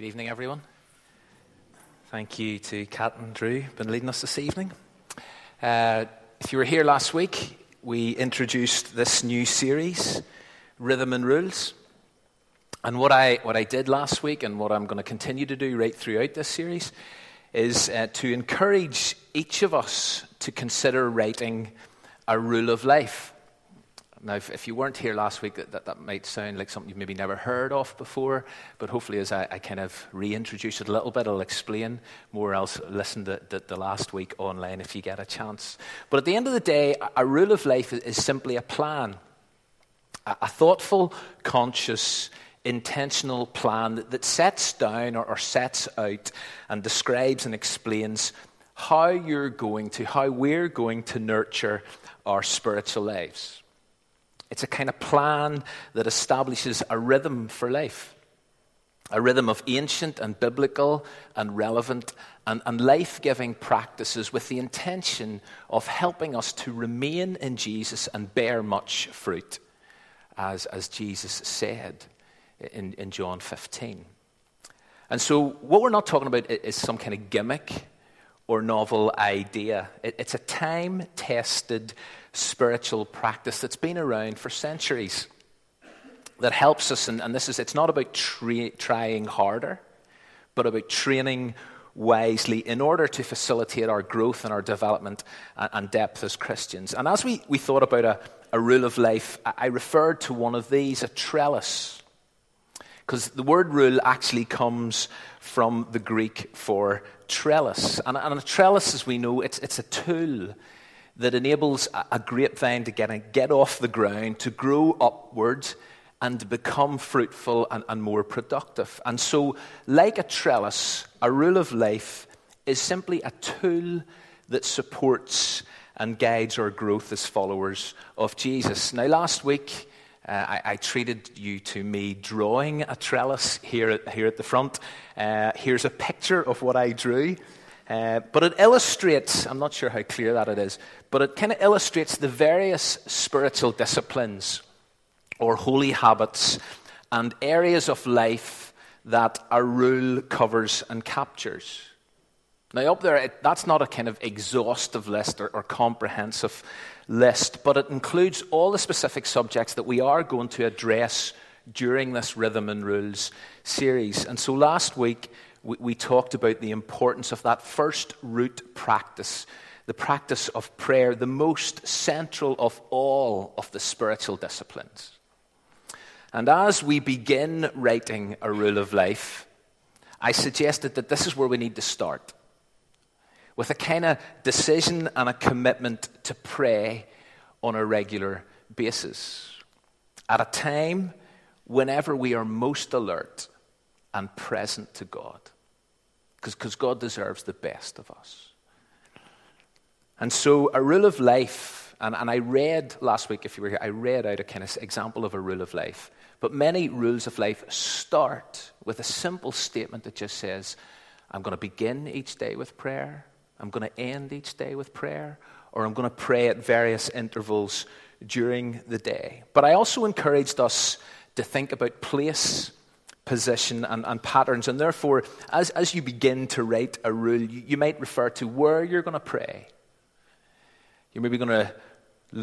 Good evening, everyone. Thank you to Kat and Drew, been leading us this evening. Uh, if you were here last week, we introduced this new series, Rhythm and Rules. And what I, what I did last week, and what I'm going to continue to do right throughout this series, is uh, to encourage each of us to consider writing a rule of life. Now, if, if, you weren't here last week, that, that, that, might sound like something you've maybe never heard of before, but hopefully, as I, I kind of reintroduce it a little bit, I'll explain more, else listen to the, the, last week online if you get a chance. But at the end of the day, a, a rule of life is, is simply a plan, a, a, thoughtful, conscious, intentional plan that, that sets down or, or sets out and describes and explains how you're going to, how we're going to nurture our spiritual lives. It's a kind of plan that establishes a rhythm for life, a rhythm of ancient and biblical and relevant and, and life giving practices with the intention of helping us to remain in Jesus and bear much fruit, as, as Jesus said in, in John 15. And so, what we're not talking about is some kind of gimmick or novel idea. It's a time tested spiritual practice that's been around for centuries that helps us, and, and this is, it's not about tra- trying harder, but about training wisely in order to facilitate our growth and our development and, and depth as Christians. And as we, we thought about a, a rule of life, I, I referred to one of these, a trellis. Because the word rule actually comes from the Greek for trellis. And, and a trellis, as we know, it's, it's a tool that enables a grapevine to get, get off the ground, to grow upward, and to become fruitful and, and more productive. And so, like a trellis, a rule of life is simply a tool that supports and guides our growth as followers of Jesus. Now, last week, uh, I, I, treated you to me drawing a trellis here at, here at the front. Uh, here's a picture of what I drew. Uh, but it illustrates, I'm not sure how clear that it is, but it kind of illustrates the various spiritual disciplines or holy habits and areas of life that a rule covers and captures. Now, up there, it, that's not a kind of exhaustive list or, or comprehensive list, but it includes all the specific subjects that we are going to address during this Rhythm and Rules series. And so last week, we, we talked about the importance of that first root practice, the practice of prayer, the most central of all of the spiritual disciplines. And as we begin writing a rule of life, I suggested that this is where we need to start with a kind of decision and a commitment to pray on a regular basis at a time whenever we are most alert and present to God. Because God deserves the best of us. And so, a rule of life, and, and I read last week, if you were here, I read out a kind of example of a rule of life. But many rules of life start with a simple statement that just says, I'm going to begin each day with prayer, I'm going to end each day with prayer, or I'm going to pray at various intervals during the day. But I also encouraged us to think about place position and, and patterns. And therefore, as, as you begin to write a rule, you, you might refer to where you're going to pray. You're maybe going to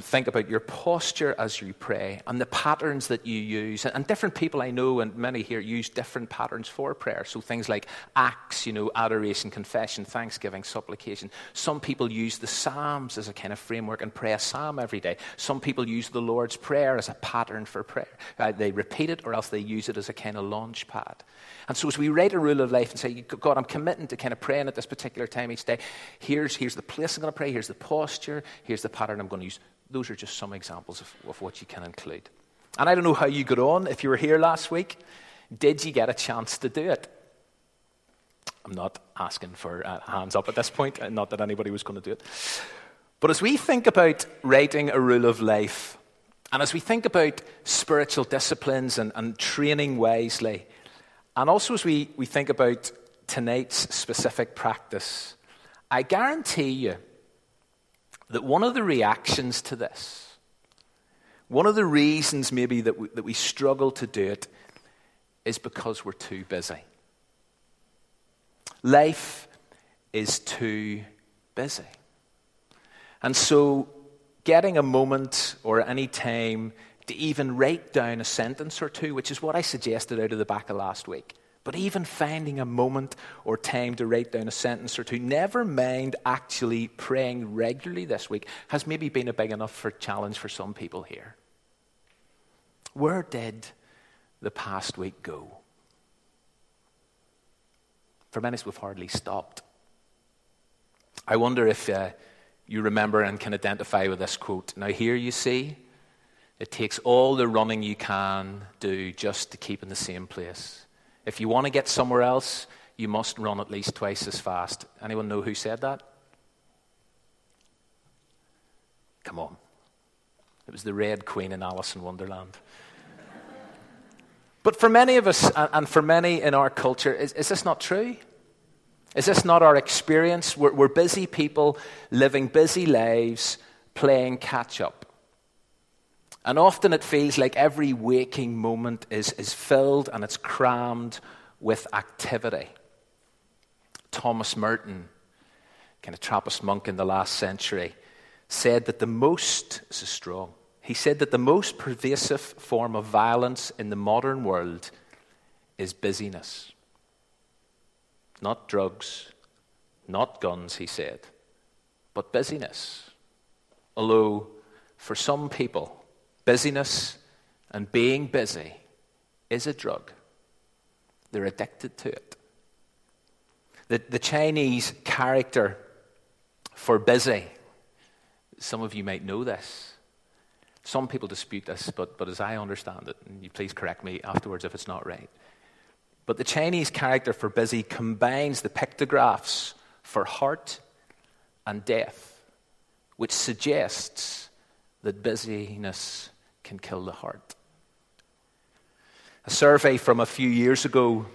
think about your posture as you pray and the patterns that you use. And different people I know, and many here, use different patterns for prayer. So things like acts, you know, adoration, confession, thanksgiving, supplication. Some people use the Psalms as a kind of framework and pray a psalm every day. Some people use the Lord's Prayer as a pattern for prayer. Uh, they repeat it or else they use it as a kind of launch pad. And so as we write a rule of life and say, God, I'm committing to kind of praying at this particular time each day, here's, here's the place I'm going to pray, here's the posture, here's the pattern I'm going to use those are just some examples of, of what you can include. And I don't know how you got on if you were here last week. Did you get a chance to do it? I'm not asking for uh, hands up at this point, uh, not that anybody was going to do it. But as we think about writing a rule of life, and as we think about spiritual disciplines and, and training wisely, and also as we, we think about tonight's specific practice, I guarantee you that one of the reactions to this, one of the reasons maybe that we, that we struggle to do it, is because we're too busy. Life is too busy. And so, getting a moment or any time to even write down a sentence or two, which is what I suggested out of the back of last week. But even finding a moment or time to write down a sentence or two, never mind actually praying regularly this week, has maybe been a big enough for challenge for some people here. Where did the past week go? For many, we've hardly stopped. I wonder if uh, you remember and can identify with this quote. Now, here you see, it takes all the running you can do just to keep in the same place. If you want to get somewhere else, you must run at least twice as fast. Anyone know who said that? Come on. It was the Red Queen in Alice in Wonderland. but for many of us, and for many in our culture, is, is this not true? Is this not our experience? We're, we're busy people living busy lives, playing catch up. And often it feels like every waking moment is, is filled and it's crammed with activity. Thomas Merton, kind of Trappist monk in the last century, said that the most, this is strong, he said that the most pervasive form of violence in the modern world is busyness. Not drugs, not guns, he said, but busyness. Although, for some people, Busyness and being busy is a drug. They're addicted to it. The, the Chinese character for busy, some of you might know this. Some people dispute this, but, but as I understand it, and you please correct me afterwards if it's not right. But the Chinese character for busy combines the pictographs for heart and death, which suggests that busyness can kill the heart. A survey from a few years ago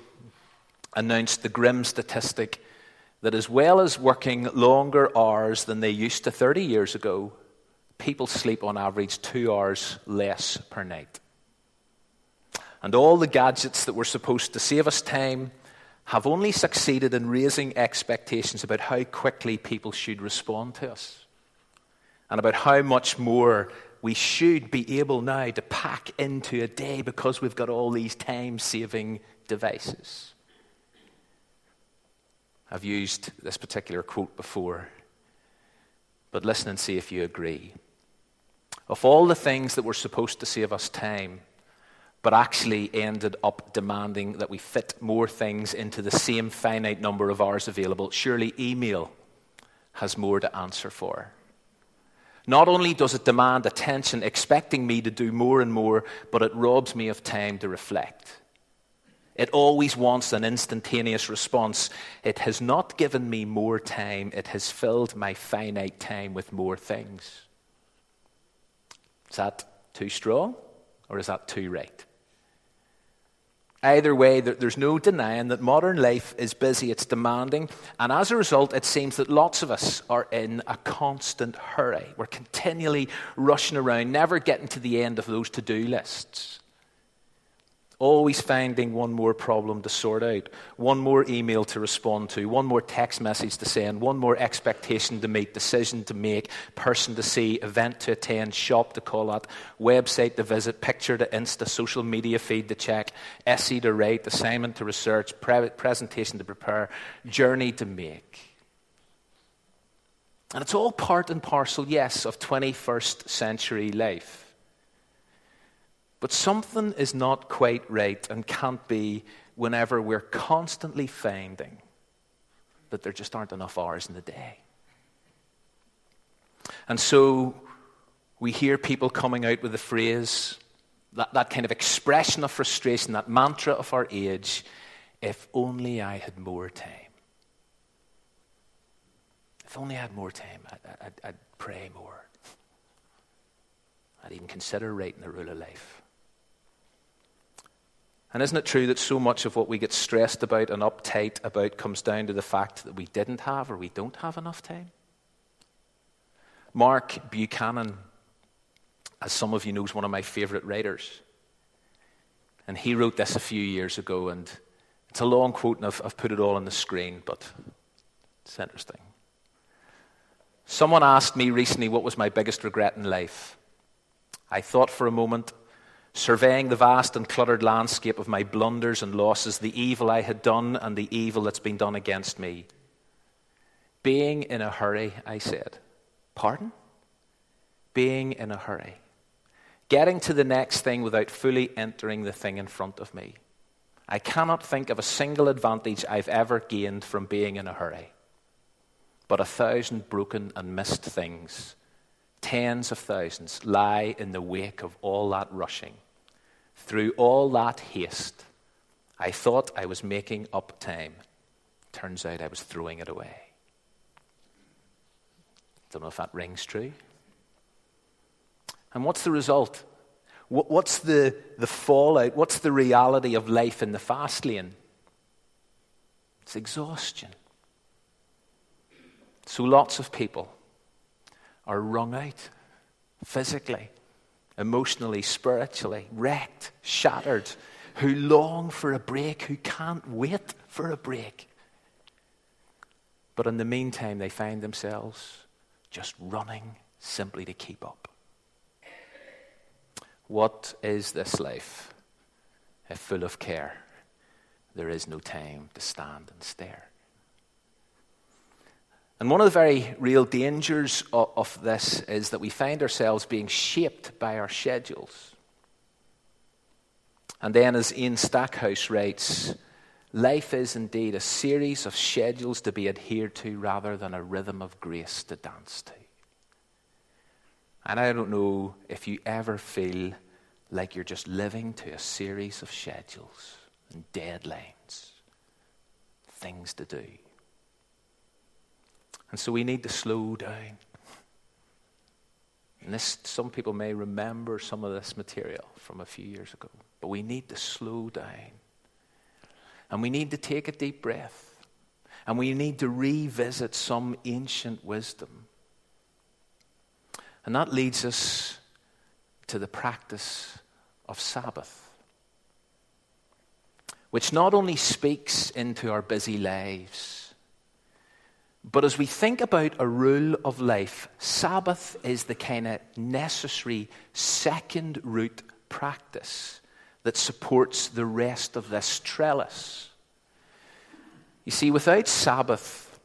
announced the grim statistic that as well as working longer hours than they used to 30 years ago, people sleep on average two hours less per night. And all the gadgets that were supposed to save us time have only succeeded in raising expectations about how quickly people should respond to us and about how much more we should be able now to pack into a day because we've got all these time saving devices. I've used this particular quote before, but listen and see if you agree. Of all the things that were supposed to save us time, but actually ended up demanding that we fit more things into the same finite number of hours available, surely email has more to answer for. Not only does it demand attention, expecting me to do more and more, but it robs me of time to reflect. It always wants an instantaneous response. It has not given me more time, it has filled my finite time with more things. Is that too strong or is that too right? Either way, there's no denying that modern life is busy, it's demanding, and as a result, it seems that lots of us are in a constant hurry. We're continually rushing around, never getting to the end of those to do lists always finding one more problem to sort out, one more email to respond to, one more text message to send, one more expectation to meet, decision to make, person to see, event to attend, shop to call at, website to visit, picture to insta, social media feed to check, essay to write, assignment to research, pre- presentation to prepare, journey to make. And it's all part and parcel, yes, of 21st century life. But something is not quite right and can't be whenever we're constantly finding that there just aren't enough hours in the day. And so we hear people coming out with the phrase, that, that kind of expression of frustration, that mantra of our age if only I had more time. If only I had more time, I'd, I'd, I'd pray more. I'd even consider writing the rule of life. And isn't it true that so much of what we get stressed about and uptight about comes down to the fact that we didn't have or we don't have enough time? Mark Buchanan, as some of you know, is one of my favorite writers. And he wrote this a few years ago, and It's a long quote, and I've, I've put it all on the screen, but it's interesting. Someone asked me recently what was my biggest regret in life. I thought for a moment, surveying the vast and cluttered landscape of my blunders and losses, the evil I had done and the evil that's been done against me. Being in a hurry, I said. Pardon? Being in a hurry. Getting to the next thing without fully entering the thing in front of me. I cannot think of a single advantage I've ever gained from being in a hurry. But a thousand broken and missed things, tens of thousands, lie in the wake of all that rushing. Through all that haste, I thought I was making up time. Turns out I was throwing it away. Don't know if that rings true. And what's the result? What's the, the fallout? What's the reality of life in the fast lane? It's exhaustion. So lots of people are wrung out physically, emotionally, spiritually, wrecked, shattered, who long for a break, who can't wait for a break. But in the meantime, they find themselves just running simply to keep up. What is this life if full of care? There is no time to stand and stare. And one of the very real dangers of, of, this is that we find ourselves being shaped by our schedules. And then, as Ian Stackhouse writes, life is indeed a series of schedules to be adhered to rather than a rhythm of grace to dance to. And I don't know if you ever feel like you're just living to a series of schedules and deadlines, things to do. And so we need to slow down. And this, some people may remember some of this material from a few years ago, but we need to slow down. And we need to take a deep breath. And we need to revisit some ancient wisdom and that leads us to the practice of Sabbath, which not only speaks into our busy lives, but as we think about a rule of life, Sabbath is the kind of necessary second root practice that supports the rest of this trellis. You see, without Sabbath,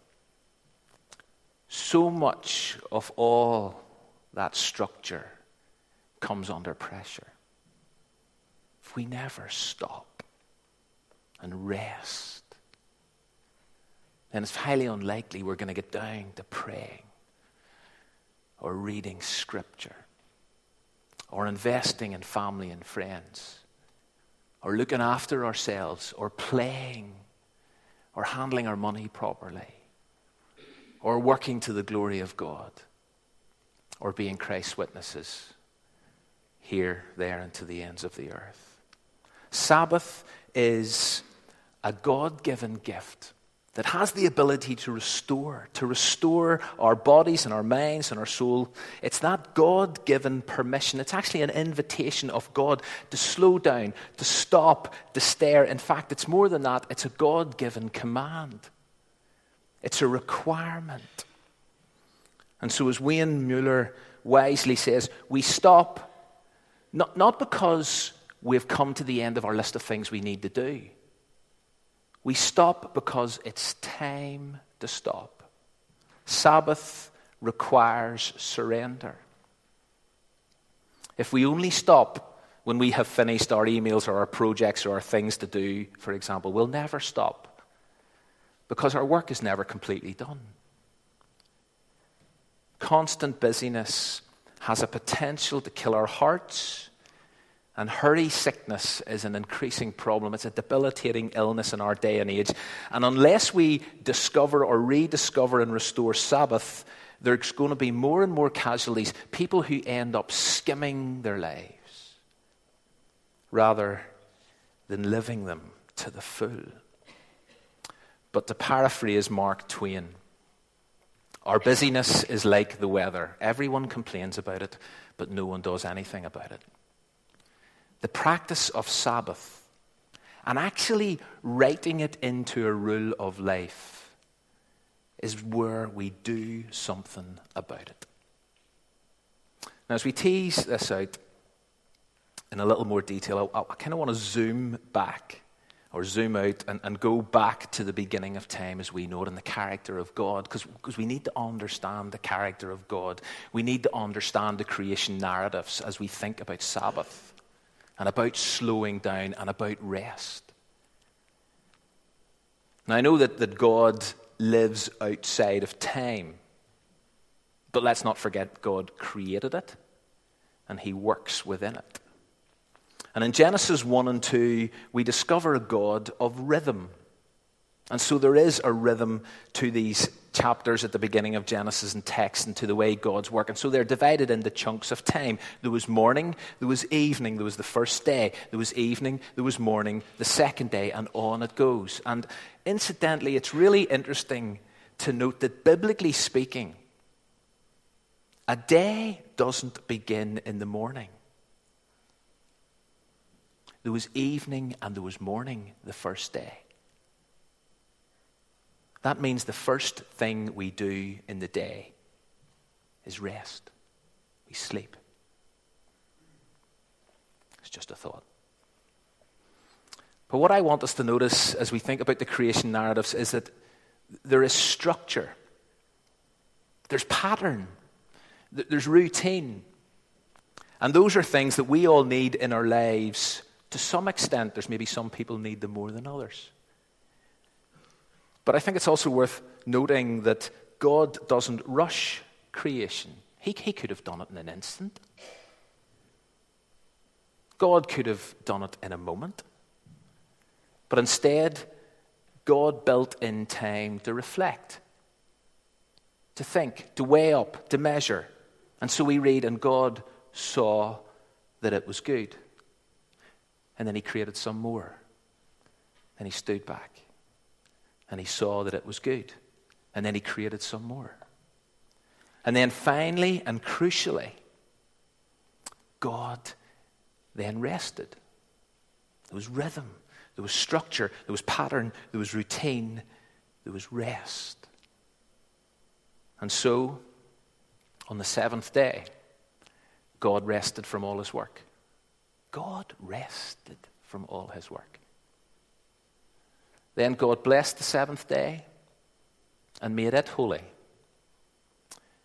so much of all that structure comes under pressure. If we never stop and rest, then it's highly unlikely we're going to get down to praying or reading scripture or investing in family and friends or looking after ourselves or playing or handling our money properly or working to the glory of God or being Christ's witnesses here, there, and to the ends of the earth. Sabbath is a God given gift that has the ability to restore, to restore our bodies and our minds and our soul. It's that God given permission. It's actually an invitation of God to slow down, to stop, to stare. In fact, it's more than that, it's a God given command, it's a requirement. And so, as Wayne Muller wisely says, we stop not, not because we've come to the end of our list of things we need to do. We stop because it's time to stop. Sabbath requires surrender. If we only stop when we have finished our emails or our projects or our things to do, for example, we'll never stop because our work is never completely done. Constant busyness has a potential to kill our hearts. And hurry sickness is an increasing problem. It's a debilitating illness in our day and age. And unless we discover or rediscover and restore Sabbath, there's going to be more and more casualties, people who end up skimming their lives rather than living them to the full. But to paraphrase Mark Twain, our busyness is like the weather. Everyone complains about it, but no one does anything about it. The practice of Sabbath and actually writing it into a rule of life is where we do something about it. Now, as we tease this out in a little more detail, I, I kind of want to zoom back or zoom out and, and go back to the beginning of time as we know it and the character of God, because we need to understand the character of God. We need to understand the creation narratives as we think about Sabbath and about slowing down and about rest. Now, I know that, that God lives outside of time, but let's not forget God created it and He works within it. And in Genesis 1 and 2, we discover a God of rhythm. And so there is a rhythm to these chapters at the beginning of Genesis and text and to the way God's work. And so they're divided into chunks of time. There was morning, there was evening, there was the first day, there was evening, there was morning, the second day, and on it goes. And incidentally, it's really interesting to note that biblically speaking, a day doesn't begin in the morning. There was evening and there was morning the first day. That means the first thing we do in the day is rest. We sleep. It's just a thought. But what I want us to notice as we think about the creation narratives is that there is structure, there's pattern, there's routine. And those are things that we all need in our lives to some extent, there's maybe some people need them more than others. But I think it's also worth noting that God doesn't rush creation. He, he could have done it in an instant. God could have done it in a moment. But instead, God built in time to reflect, to think, to weigh up, to measure. And so we read, and God saw that it was good. And then he created some more. And he stood back. And he saw that it was good. And then he created some more. And then finally and crucially, God then rested. There was rhythm, there was structure, there was pattern, there was routine, there was rest. And so, on the seventh day, God rested from all his work. God rested from all his work. Then God blessed the seventh day and made it holy,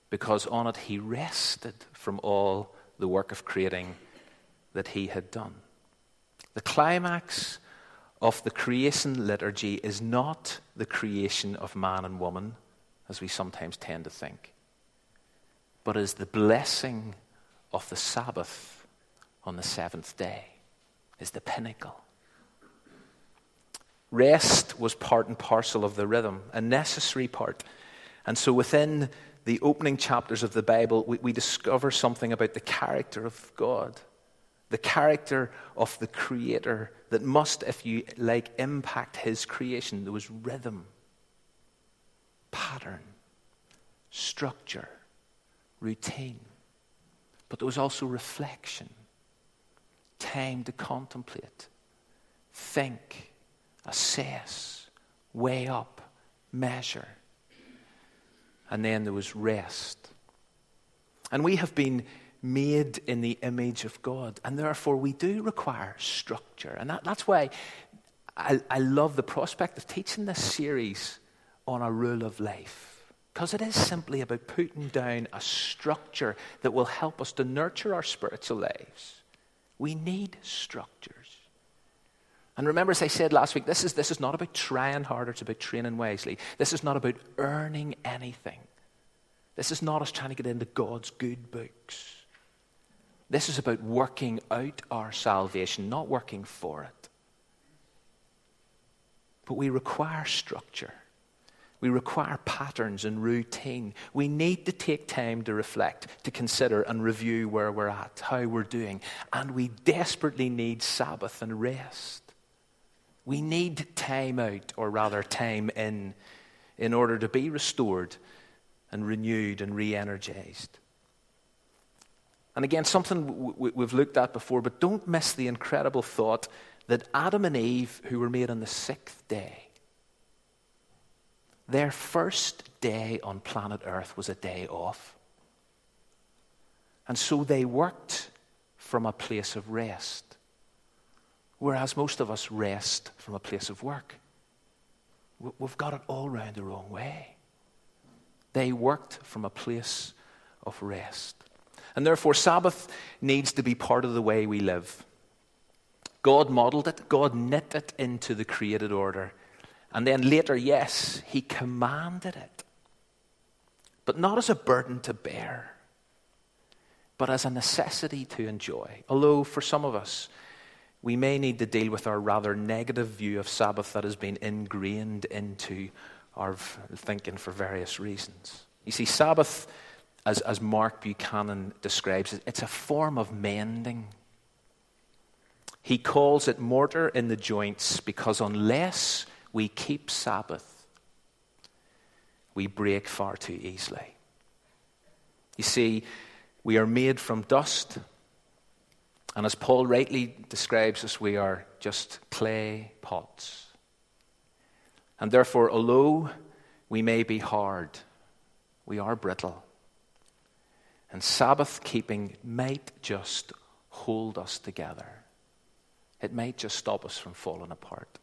because on it he rested from all the work of creating that he had done. The climax of the creation liturgy is not the creation of man and woman, as we sometimes tend to think, but is the blessing of the Sabbath on the seventh day is the pinnacle. Rest was part and parcel of the rhythm, a necessary part. And so within the opening chapters of the Bible, we, we discover something about the character of God, the character of the Creator that must, if you like, impact His creation. There was rhythm, pattern, structure, routine, but there was also reflection time to contemplate, think, assess, weigh up, measure. And then there was rest. And we have been made in the image of God, and therefore we do require structure. And that, that's why I, I love the prospect of teaching this series on a rule of life. Because it is simply about putting down a structure that will help us to nurture our spiritual lives we need structures. And remember, as I said last week, this is, this is not about trying harder, it's about training wisely. This is not about earning anything. This is not us trying to get into God's good books. This is about working out our salvation, not working for it. But we require structure. We require patterns and routine. We need to take time to reflect, to consider and review where we're at, how we're doing. And we desperately need Sabbath and rest. We need time out, or rather, time in, in order to be restored and renewed and re energized. And again, something we've looked at before, but don't miss the incredible thought that Adam and Eve, who were made on the sixth day, their first day on planet Earth was a day off. And so they worked from a place of rest, whereas most of us rest from a place of work. We've got it all round the wrong way. They worked from a place of rest. And therefore, Sabbath needs to be part of the way we live. God modeled it, God knit it into the created order. And then later, yes, He commanded it. But not as a burden to bear, but as a necessity to enjoy. Although, for some of us, we may need to deal with our rather negative view of Sabbath that has been ingrained into our thinking for various reasons. You see, Sabbath, as, as Mark Buchanan describes it, it's a form of mending. He calls it mortar in the joints because unless we keep Sabbath, we break far too easily. You see, we are made from dust. And as Paul rightly describes us, we are just clay pots. And therefore, although we may be hard, we are brittle. And Sabbath keeping might just hold us together. It might just stop us from falling apart.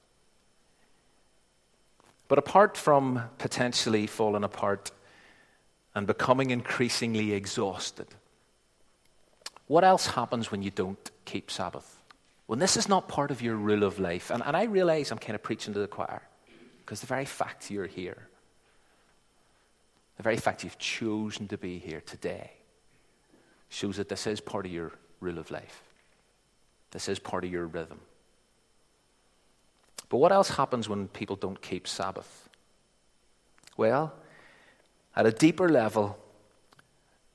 But apart from potentially falling apart and becoming increasingly exhausted, what else happens when you don't keep Sabbath? When this is not part of your rule of life, and, and I realize I'm kind of preaching to the choir, because the very fact you're here, the very fact you've chosen to be here today, shows that this is part of your rule of life. This is part of your rhythm. But what else happens when people don't keep Sabbath? Well, at a deeper level,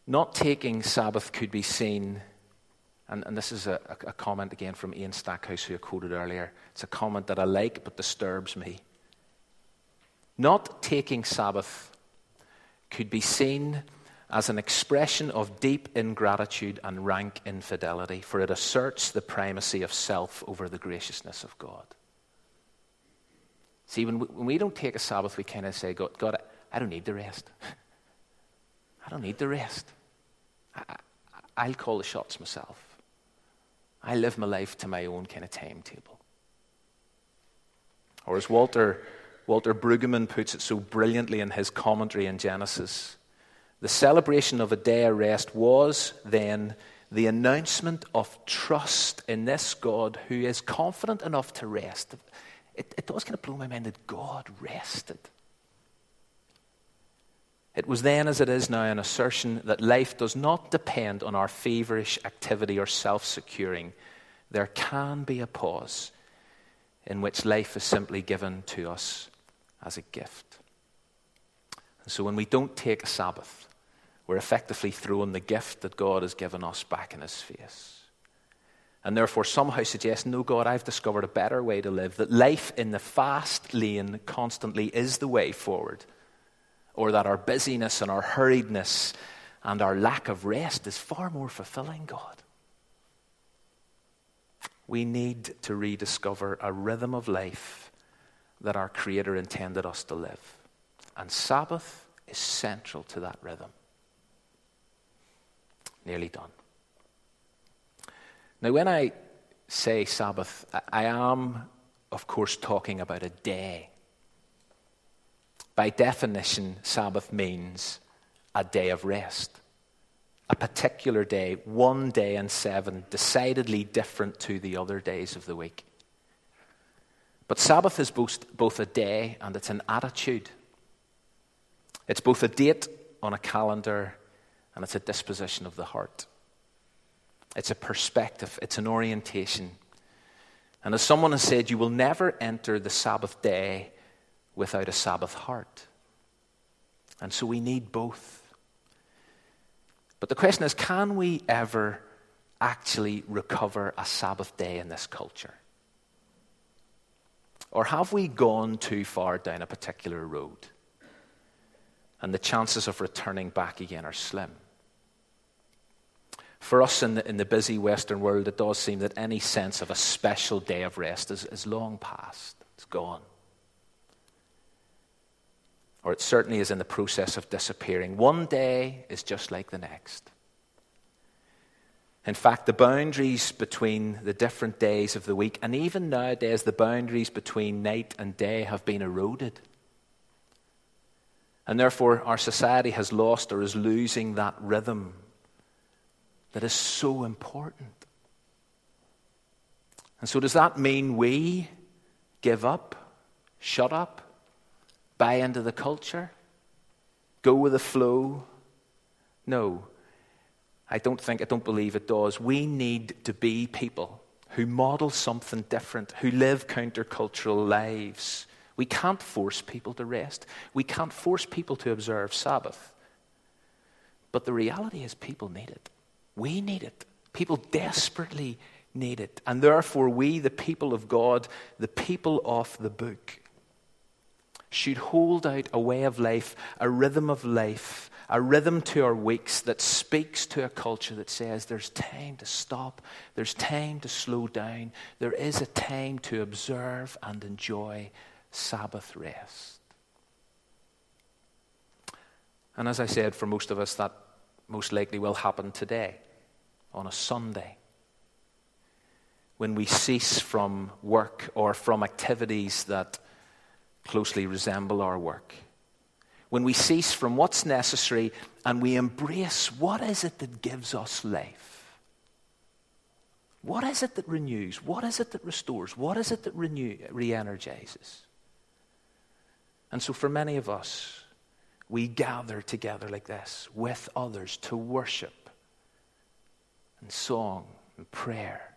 not taking Sabbath could be seen, and, and this is a, a, comment again from Ian Stackhouse, who I quoted earlier. It's a comment that I like but disturbs me. Not taking Sabbath could be seen as an expression of deep ingratitude and rank infidelity, for it asserts the primacy of self over the graciousness of God. See, when we, when we don't take a Sabbath, we kind of say, God, God I don't need the rest. I don't need the rest. I, will call the shots myself. I live my life to my own kind of timetable. Or as Walter, Walter Brueggemann puts it so brilliantly in his commentary in Genesis, the celebration of a day of rest was then the announcement of trust in this God who is confident enough to rest. It, it does kind of blow my mind that God rested. It was then, as it is now, an assertion that life does not depend on our feverish activity or self securing. There can be a pause in which life is simply given to us as a gift. And so when we don't take a Sabbath, we're effectively throwing the gift that God has given us back in His face. And therefore, somehow suggest, no, God, I've discovered a better way to live, that life in the fast lane constantly is the way forward or that our busyness and our hurriedness and our lack of rest is far more fulfilling, God. We need to rediscover a rhythm of life that our Creator intended us to live. And Sabbath is central to that rhythm. Nearly done. Now, when I say Sabbath, I am, of course, talking about a day by definition, Sabbath means a day of rest. A particular day, one day in seven, decidedly different to the other days of the week. But Sabbath is both, both a day and it's an attitude. It's both a date on a calendar and it's a disposition of the heart. It's a perspective, it's an orientation. And as someone has said, you will never enter the Sabbath day without a Sabbath heart. And so we need both. But the question is can we ever actually recover a Sabbath day in this culture? Or have we gone too far down a particular road? And the chances of returning back again are slim. For us in the, in the busy Western world, it does seem that any sense of a special day of rest is, is long past. It's gone. Or it certainly is in the process of disappearing. One day is just like the next. In fact, the boundaries between the different days of the week, and even nowadays, the boundaries between night and day have been eroded. And therefore, our society has lost or is losing that rhythm that is so important. And so, does that mean we give up, shut up, buy into the culture, go with the flow? No, I don't think, I don't believe it does. We need to be people who model something different, who live countercultural lives. We can't force people to rest. We can't force people to observe Sabbath. But the reality is, people need it. We need it. People desperately need it. And therefore, we, the people of God, the people of the book, should hold out a way of life, a rhythm of life, a rhythm to our weeks that speaks to a culture that says there's time to stop, there's time to slow down, there is a time to observe and enjoy Sabbath rest. And as I said, for most of us, that most likely will happen today on a Sunday when we cease from work or from activities that closely resemble our work. When we cease from what's necessary and we embrace what is it that gives us life. What is it that renews? What is it that restores? What is it that re-energizes? And so for many of us, we gather together like this with others to worship and song and prayer,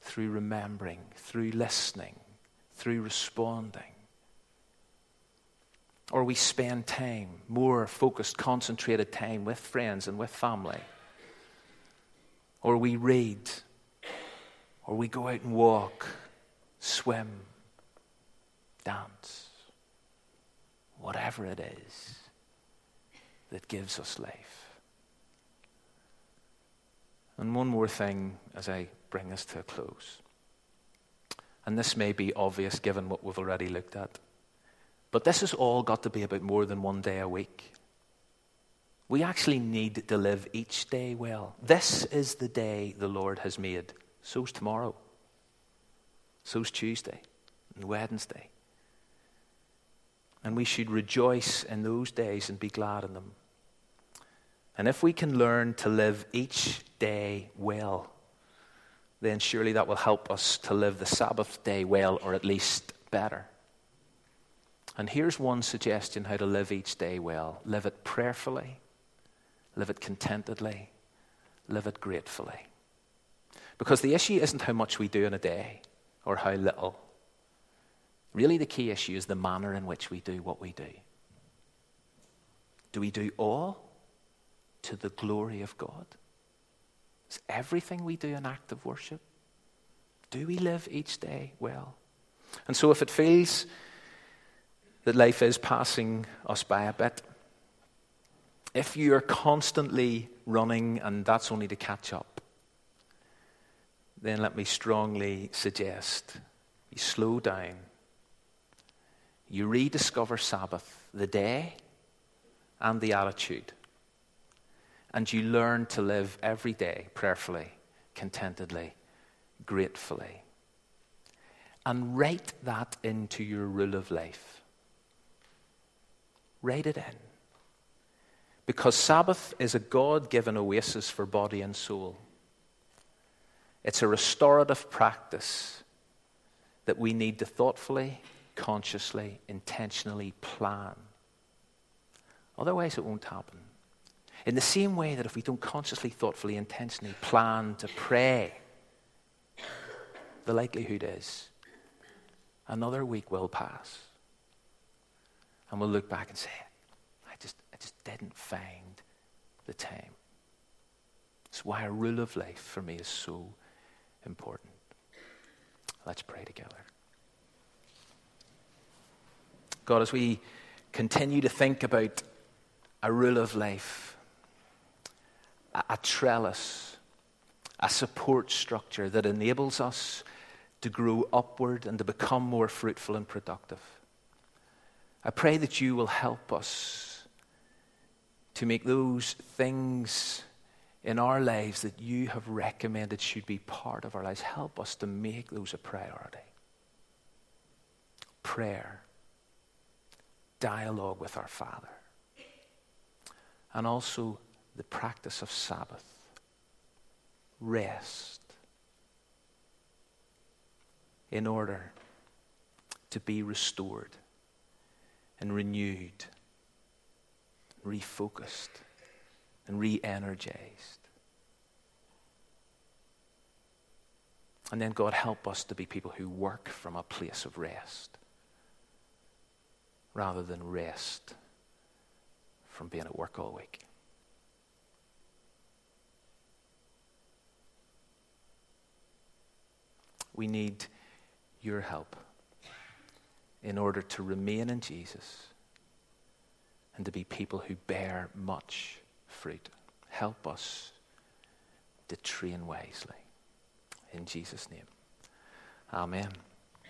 through remembering, through listening, through responding. Or we spend time, more focused, concentrated time with friends and with family. Or we read, or we go out and walk, swim, dance, whatever it is that gives us life. And one more thing as I bring us to a close. And this may be obvious given what we've already looked at. But this has all got to be about more than one day a week. We actually need to live each day well. This is the day the Lord has made. So's tomorrow. So's Tuesday and Wednesday. And we should rejoice in those days and be glad in them. And if we can learn to live each day well, then surely that will help us to live the Sabbath day well, or at least better. And here's one suggestion how to live each day well live it prayerfully, live it contentedly, live it gratefully. Because the issue isn't how much we do in a day or how little. Really, the key issue is the manner in which we do what we do. Do we do all to the glory of God? Is everything we do an act of worship? Do we live each day well? And so, if it feels that life is passing us by a bit, if you are constantly running and that's only to catch up, then let me strongly suggest you slow down. You rediscover Sabbath, the day and the attitude and you learn to live every day prayerfully, contentedly, gratefully. And write that into your rule of life. Write it in. Because Sabbath is a God given oasis for body and soul. It's a restorative practice that we need to thoughtfully, consciously, intentionally plan. Otherwise, it won't happen. In the same way that if we don't consciously, thoughtfully, intentionally plan to pray, the likelihood is another week will pass. And we'll look back and say, I just, I just didn't find the time. It's why a rule of life for me is so important. Let's pray together. God, as we continue to think about a rule of life, a trellis, a support structure that enables us to grow upward and to become more fruitful and productive. I pray that you will help us to make those things in our lives that you have recommended should be part of our lives. Help us to make those a priority. Prayer, dialogue with our Father, and also the practice of Sabbath, rest, in order to be restored and renewed, refocused, and re energized. And then, God, help us to be people who work from a place of rest rather than rest from being at work all week. We need your help in order to remain in Jesus and to be people who bear much fruit. Help us to train wisely. In Jesus' name. Amen.